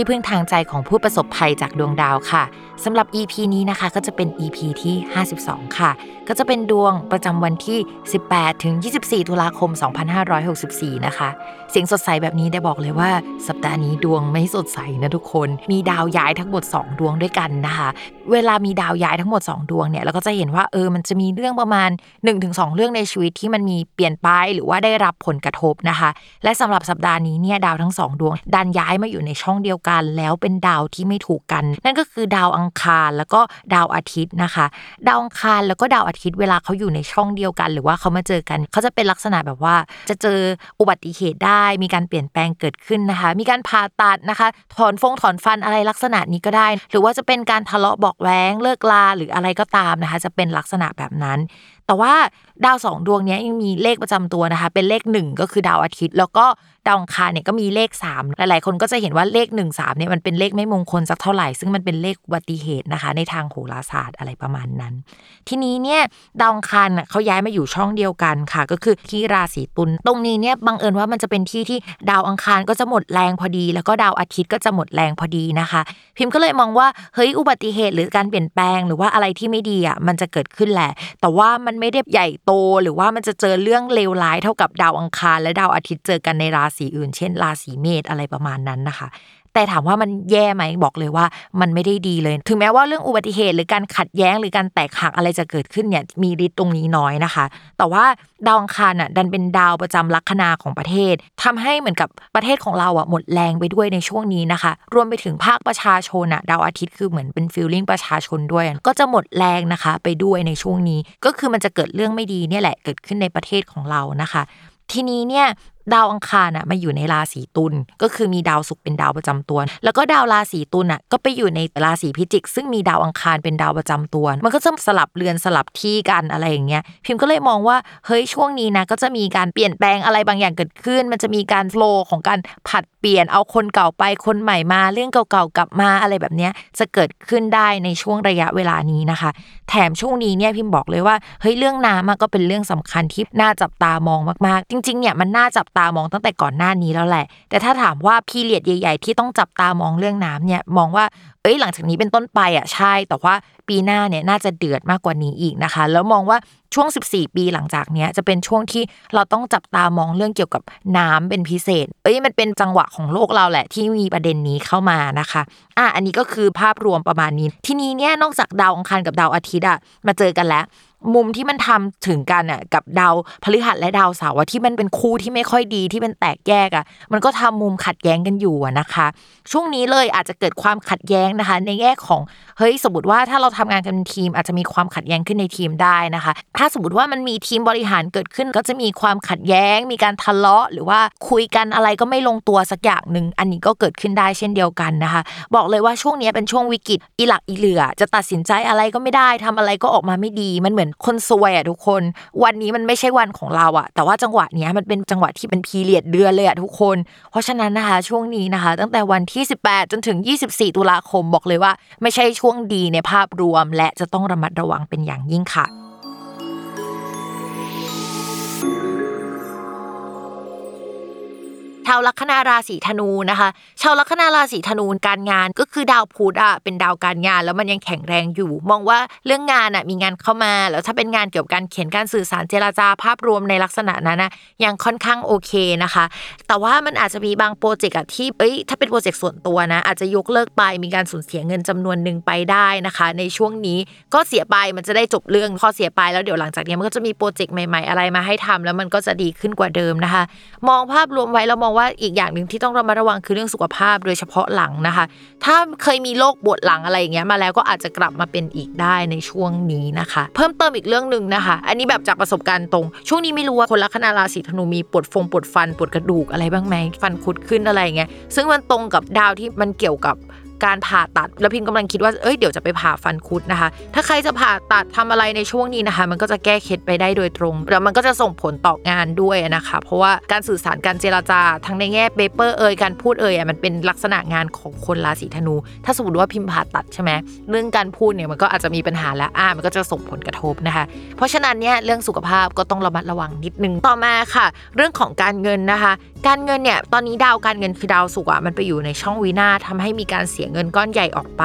ที่พึ่งทางใจของผู้ประสบภัยจากดวงดาวค่ะสำหรับ EP นี้นะคะก็จะเป็น EP ที่ 52 ค่ะ ก็จะเป็นดวงประจำวันที่ 18 ถึง 24 ตุลาคม 2564 นะคะ เสียงสดใสแบบนี้ได้บอกเลยว่า สัปดาห์นี้ดวงไม่สดใสนะทุกคน มีดาวย้ายทั้งหมด 2 ดวงด้วยกันนะคะ เวลามีดาวย้ายทั้งหมด 2 ดวงเนี่ยเราก็จะเห็นว่าเออมันจะมีเรื่องประมาณ 1-2 เรื่องในชีวิตที่มันมีเปลี่ยนไปหรือว่าได้รับผลกระทบนะคะ และสำหรับสัปดาห์นี้เนี่ยดาวทั้งสองดวง ดันย้ายมาอยู่ในช่องเดียวกันแล้วเป็นดาวที่ไม่ถูกกัน นั่นก็คือดาวอังคารแล้วก็ดาวอาทิตย์นะคะ ดาวอังคารแล้วก็ดาวอาทิตย์เวลาเขาอยู่ในช่องเดียวกัน หรือว่าเขามาเจอกันเขาจะเป็นลักษณะแบบว่า จะเจออุบัติเหตุได้ มีการเปลี่ยนแปลงเกิดขึ้นนะคะ มีการผ่าตัดนะคะ ถอนฟงถอนฟันอะไรลักษณะนี้ก็ได้ หรือว่าจะเป็นการทะเลาะบอกแว้งเลิกลาหรืออะไรก็ตามนะคะ จะเป็นลักษณะแบบนั้น แต่ว่าดาวสองดวงนี้ยังมีเลขประจำตัวนะคะ เป็นเลขหนึ่งก็คือดาวอาทิตย์ แล้วก็ดาวอังคารเนี่ยก็มีเลข 3 หลาย ๆ คนก็จะเห็นว่าเลข 1 3เนี่ยมันเป็นเลขไม่มงคลสักเท่าไหร่ ซึ่งมันเป็นเลขอุบัติเหตุนะคะ ในทางโหราศาสตร์อะไรประมาณนั้น ทีนี้เนี่ยดาวอังคารเขาย้ายมาอยู่ช่องเดียวกันค่ะ ก็คือที่ราศีตุลตรงนี้เนี่ยบังเอิญว่ามันจะเป็นที่ที่ดาวอังคารก็จะหมดแรงพอดี แล้วก็ดาวอาทิตย์ก็จะหมดแรงพอดีนะคะ พิมพ์ก็เลยมองว่าเฮ้ยอุบัติเหตุหรือการเปลี่ยนแปลงหรือว่าอะไรที่ไม่ดีอะมันจะเกิดขึ้นแหละ แต่ว่ามันไม่ได้ใหญ่โต หรือว่ามันจะเจอเรื่องเลวร้ายเท่ากับดาวอังคาร และดาวอาทิตย์เจอกันในราศีอื่น เช่น ราศีเมษอะไรประมาณนั้นนะคะ แต่ถามว่ามันแย่ไหมบอกเลยว่ามันไม่ได้ดีเลย ถึงแม้ว่าเรื่องอุบัติเหตุหรือการขัดแย้งหรือการแตกหักอะไรจะเกิดขึ้นเนี่ยมีฤทธิ์ตรงนี้น้อยนะคะ แต่ว่าดาวอังคารอะดันเป็นดาวประจำลัคนาของประเทศทำให้เหมือนกับประเทศของเราอะหมดแรงไปด้วยในช่วงนี้นะคะ รวมไปถึงภาคประชาชนอะดาวอาทิตย์คือเหมือนเป็นฟิลลิ่งประชาชนด้วย ก็จะหมดแรงนะคะ ไปด้วยในช่วงนี้ ก็คือมันจะเกิดเรื่องไม่ดีเนี่ยแหละเกิดขึ้นในประเทศของเรานะคะทีนี้เนี่ย ดาวอังคารอะมาอยู่ในราศีตุลก็คือมีดาวศุกร์เป็นดาวประจำตัว แล้วก็ดาวราศีตุลอะก็ไปอยู่ในราศีพิจิก ซึ่งมีดาวอังคารเป็นดาวประจำตัว มันก็จะสลับเรือนสลับที่กันอะไรอย่างเงี้ยพิมพ์ก็เลยมองว่าเฮ้ยช่วงนี้นะก็จะมีการเปลี่ยนแปลงอะไรบางอย่างเกิดขึ้น มันจะมีการโฟล์ของการผัดเปลี่ยนเอาคนเก่าไปคนใหม่มาเรื่องเก่าๆกลับมาอะไรแบบเนี้ยจะเกิดขึ้นได้ในช่วงระยะเวลานี้นะคะ แถมช่วงนี้เนี่ยพิมพ์บอกเลยว่าเฮ้ยเรื่องน้ำก็เป็นเรื่องสำคัญที่น่าจับตามองมากๆ จริงๆเนี่ยมันน่าจับตามองตั้งแต่ก่อนหน้านี้แล้วแหละ แต่ถ้าถามว่าพีเรียดใหญ่ ๆ ที่ต้องจับตามองเรื่องน้ำเนี่ยมองว่าเอ้ยหลังจากนี้เป็นต้นไปอะใช่ แต่ว่าปีหน้าเนี่ยน่าจะเดือดมากกว่านี้อีกนะคะ แล้วมองว่าช่วง 14 ปีหลังจากเนี้ยจะเป็นช่วงที่เราต้องจับตามองเรื่องเกี่ยวกับน้ำเป็นพิเศษ เอ้ยมันเป็นจังหวะของโลกเราแหละ ที่มีประเด็นนี้เข้ามานะคะ อะอันนี้ก็คือภาพรวมประมาณนี้ ทีนี้เนี่ยนอกจากดาวอังคารกับดาวอาทิตย์อะมาเจอกันแล้ว มุมที่มันทำถึงกันอะกับดาวพฤหัสและดาวเสาร์ที่มันเป็นคู่ที่ไม่ค่อยดีที่เป็นแตกแยกอะมันก็ทำมุมขัดแย้งกันอยู่นะคะ ช่วงนี้เลยอาจจะเกิดความขัดแย้งนะคะ ในแง่ของเฮ้ยสมมติว่าถ้าเราทำงานกันเป็นทีม อาจจะมีความขัดแย้งขึ้นในทีมได้นะคะ ถ้าสมมติว่ามันมีทีมบริหารเกิดขึ้น ก็จะมีความขัดแย้ง มีการทะเลาะ หรือว่าคุยกันอะไรก็ไม่ลงตัวสักอย่างหนึ่งอันนี้ก็เกิดขึ้นได้เช่นเดียวกันนะคะ บอกเลยว่าช่วงนี้เป็นช่วงวิกฤตอีหลักอีเหลือ จะตัดสินใจอะไรก็ไม่ได้ทำอะไรก็ออกมาไม่ดีมันเหมือนคนซวยอะทุกคน วันนี้มันไม่ใช่วันของเราอะแต่ว่าจังหวะเนี้ยมันเป็นจังหวะที่เป็นพีเรียดเดือนเลยอะทุกคน เพราะฉะนั้นนะคะช่วงนี้นะคะ ตั้งแต่วันที่ 18 จนถึง 24 ตุลาคมบอกเลยว่า ไม่ใช่ช่วงดีในภาพรวม และจะต้องระมัดระวังเป็นอย่างยิ่งค่ะ ชาวลัคนาราศีธนูนะคะ ชาวลัคนาราศีธนูการงานก็คือดาวพุธอะเป็นดาวการงาน แล้วมันยังแข็งแรงอยู่ มองว่าเรื่องงานอะมีงานเข้ามา แล้วถ้าเป็นงานเกี่ยวกับการเขียนการสื่อสารเจราจาภาพรวมในลักษณะนั้นนะยังค่อนข้างโอเคนะคะ แต่ว่ามันอาจจะมีบางโปรเจกต์ที่เอ้ยถ้าเป็นโปรเจกต์ส่วนตัวนะ อาจจะยกเลิกไปมีการสูญเสียเงินจำนวนหนึ่งไปได้นะคะ ในช่วงนี้ก็เสียไปมันจะได้จบเรื่องพอเสียไปแล้วเดี๋ยวหลังจากนี้มันก็จะมีโปรเจกต์ใหม่ ๆ อะไรมาให้ทำแล้วมันก็จะดีขึ้นกว่าเดิมนะคะ มองภาพรวมไว้แล้วมองว่าอีกอย่างหนึ่งที่ต้องระมัดระวังคือเรื่องสุขภาพโดยเฉพาะหลังนะคะ ถ้าเคยมีโรคปวดหลังอะไรอย่างเงี้ยมาแล้วก็อาจจะกลับมาเป็นอีกได้ในช่วงนี้นะคะ เพิ่มเติมอีกเรื่องหนึ่งนะคะ อันนี้แบบจากประสบการณ์ตรง ช่วงนี้ไม่รู้ว่าคนลัคนาราศีธนูมีปวดฟงปวดฟันปวดกระดูกอะไรบ้างไหมฟันคุดขึ้นอะไรเงี้ยซึ่งมันตรงกับดาวที่มันเกี่ยวกับ การผ่าตัด แล้วพิมกำลังคิดว่า เอ้ย เดี๋ยวจะไปผ่าฟันคุดนะคะ ถ้าใครจะผ่าตัดทำอะไรในช่วงนี้นะคะ มันก็จะแก้เคล็ดไปได้โดยตรง แล้วมันก็จะส่งผลต่องานด้วยนะคะ เพราะว่าการสื่อสารการเจราจา ทั้งในแง่เปเปอร์เอ่ย การพูดเอ่ยมันเป็นลักษณะงานของคนราศีธนู ถ้าสมมติว่าพิมพ์ผ่าตัดใช่ไหมเรื่องการพูดเนี่ยมันก็อาจจะมีปัญหาแล้วอ่ามันก็จะส่งผลกระทบนะคะ เพราะฉะนั้นเนี่ยเรื่องสุขภาพก็ต้องระมัดระวังนิดนึง ต่อมาค่ะ เรื่องของการเงินนะคะ การเงินเนี่ยตอนนี้ดาวการเงินคือดาวศุกอะมันไปอยู่ในช่องวินาศทำให้มีการเสียเงินก้อนใหญ่ออกไป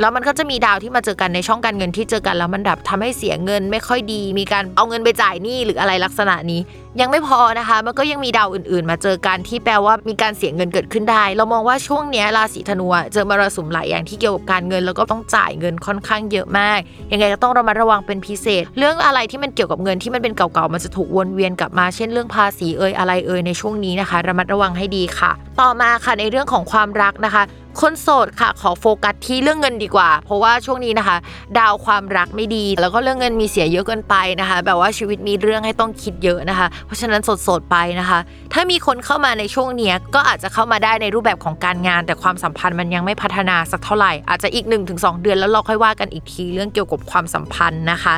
แล้วมันก็จะมีดาวที่มาเจอกันในช่องการเงินที่เจอกันแล้วมันดับทำให้เสียเงินไม่ค่อยดี มีการเอาเงินไปจ่ายหนี้หรืออะไรลักษณะนี้ ยังไม่พอนะคะ มันก็ยังมีดาวอื่นๆ มาเจอกันที่แปลว่ามีการเสียเงินเกิดขึ้นได้ เรามองว่าช่วงนี้ราศีธนูเจอมรสุมหลายอย่างที่เกี่ยวกับการเงินแล้วก็ต้องจ่ายเงินค่อนข้างเยอะมากยังไงก็ต้องระมัดระวังเป็นพิเศษ เรื่องอะไรที่มันเกี่ยวกับเงินที่มันเป็นเก่าๆมันจะถูกวนเวียนกลับมาเช่นเรื่องภาษีเอ่ยอะไรเอ่ยในช่วงนี้นะคะ ระมัดระวังให้ดีค่ะ ต่อมาค่ะในเรื่องของความรักนะคะ คนโสดค่ะขอโฟกัสที่เรื่องเงินดีกว่า เพราะว่าช่วงนี้นะคะ ดาวความรักไม่ดี แล้วก็เรื่องเงินมีเสียเยอะเกินไปนะคะ แบบว่าชีวิตมีเรื่องให้ต้องคิดเยอะนะคะ เพราะฉะนั้นโสดๆไปนะคะ ถ้ามีคนเข้ามาในช่วงนี้ก็อาจจะเข้ามาได้ในรูปแบบของการงาน แต่ความสัมพันธ์มันยังไม่พัฒนาสักเท่าไหร่อาจจะอีก 1-2 เดือนแล้วเราค่อยว่ากันอีกทีเรื่องเกี่ยวกับความสัมพันธ์นะคะ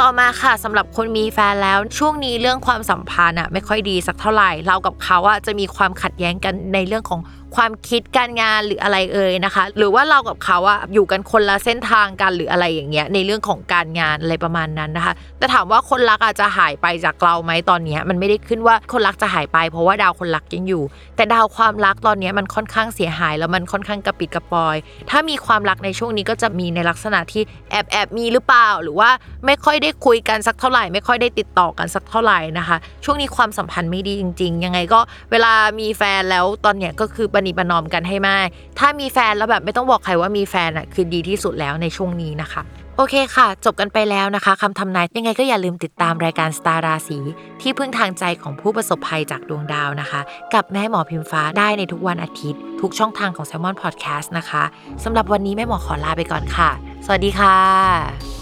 ต่อมาค่ะสำหรับคนมีแฟนแล้วช่วงนี้เรื่องความสัมพันธ์อะไม่ค่อยดีสักเท่าไหร่เรากับเขาอะจะมีความขัดแย้งกันในเรื่องของความคิดการงานหรืออะไรเอ่ยนะคะ หรือว่าเรากับเขาอะอยู่กันคนละเส้นทางกันหรืออะไรอย่างเงี้ยในเรื่องของการงานอะไรประมาณนั้นนะคะ แต่ถามว่าคนรักอาจจะหายไปจากเราไหมตอนเนี้ยมันไม่ได้ขึ้นว่าคนรักจะหายไป เพราะว่าดาวคนรักยังอยู่ แต่ดาวความรักตอนเนี้ยมันค่อนข้างเสียหายแล้วมันค่อนข้างกระปิดกระปอย ถ้ามีความรักในช่วงนี้ก็จะมีในลักษณะที่แอบแอบมีหรือเปล่า หรือว่าไม่ค่อยได้คุยกันสักเท่าไหร่ ไม่ค่อยได้ติดต่อกันสักเท่าไหร่นะคะ ช่วงนี้ความสัมพันธ์ไม่ดีจริง ๆ ยังไงก็เวลามีแฟนแล้วตอนเนี้ยก็คือปณิประนอมกันให้มาก ถ้ามีแฟนแล้วแบบไม่ต้องบอกใครว่ามีแฟนอะคือดีที่สุดแล้วในช่วงนี้นะคะ โอเคค่ะ จบกันไปแล้วนะคะคำทำนายยังไงก็อย่าลืมติดตามรายการสตาร์ราศีที่พึ่งทางใจของผู้ประสบภัยจากดวงดาวนะคะ กับแม่หมอพิมฟ้าได้ในทุกวันอาทิตย์ ทุกช่องทางของ s ซ l m o n Podcast นะคะสำหรับวันนี้แม่หมอขอลาไปก่อนค่ะ สวัสดีค่ะ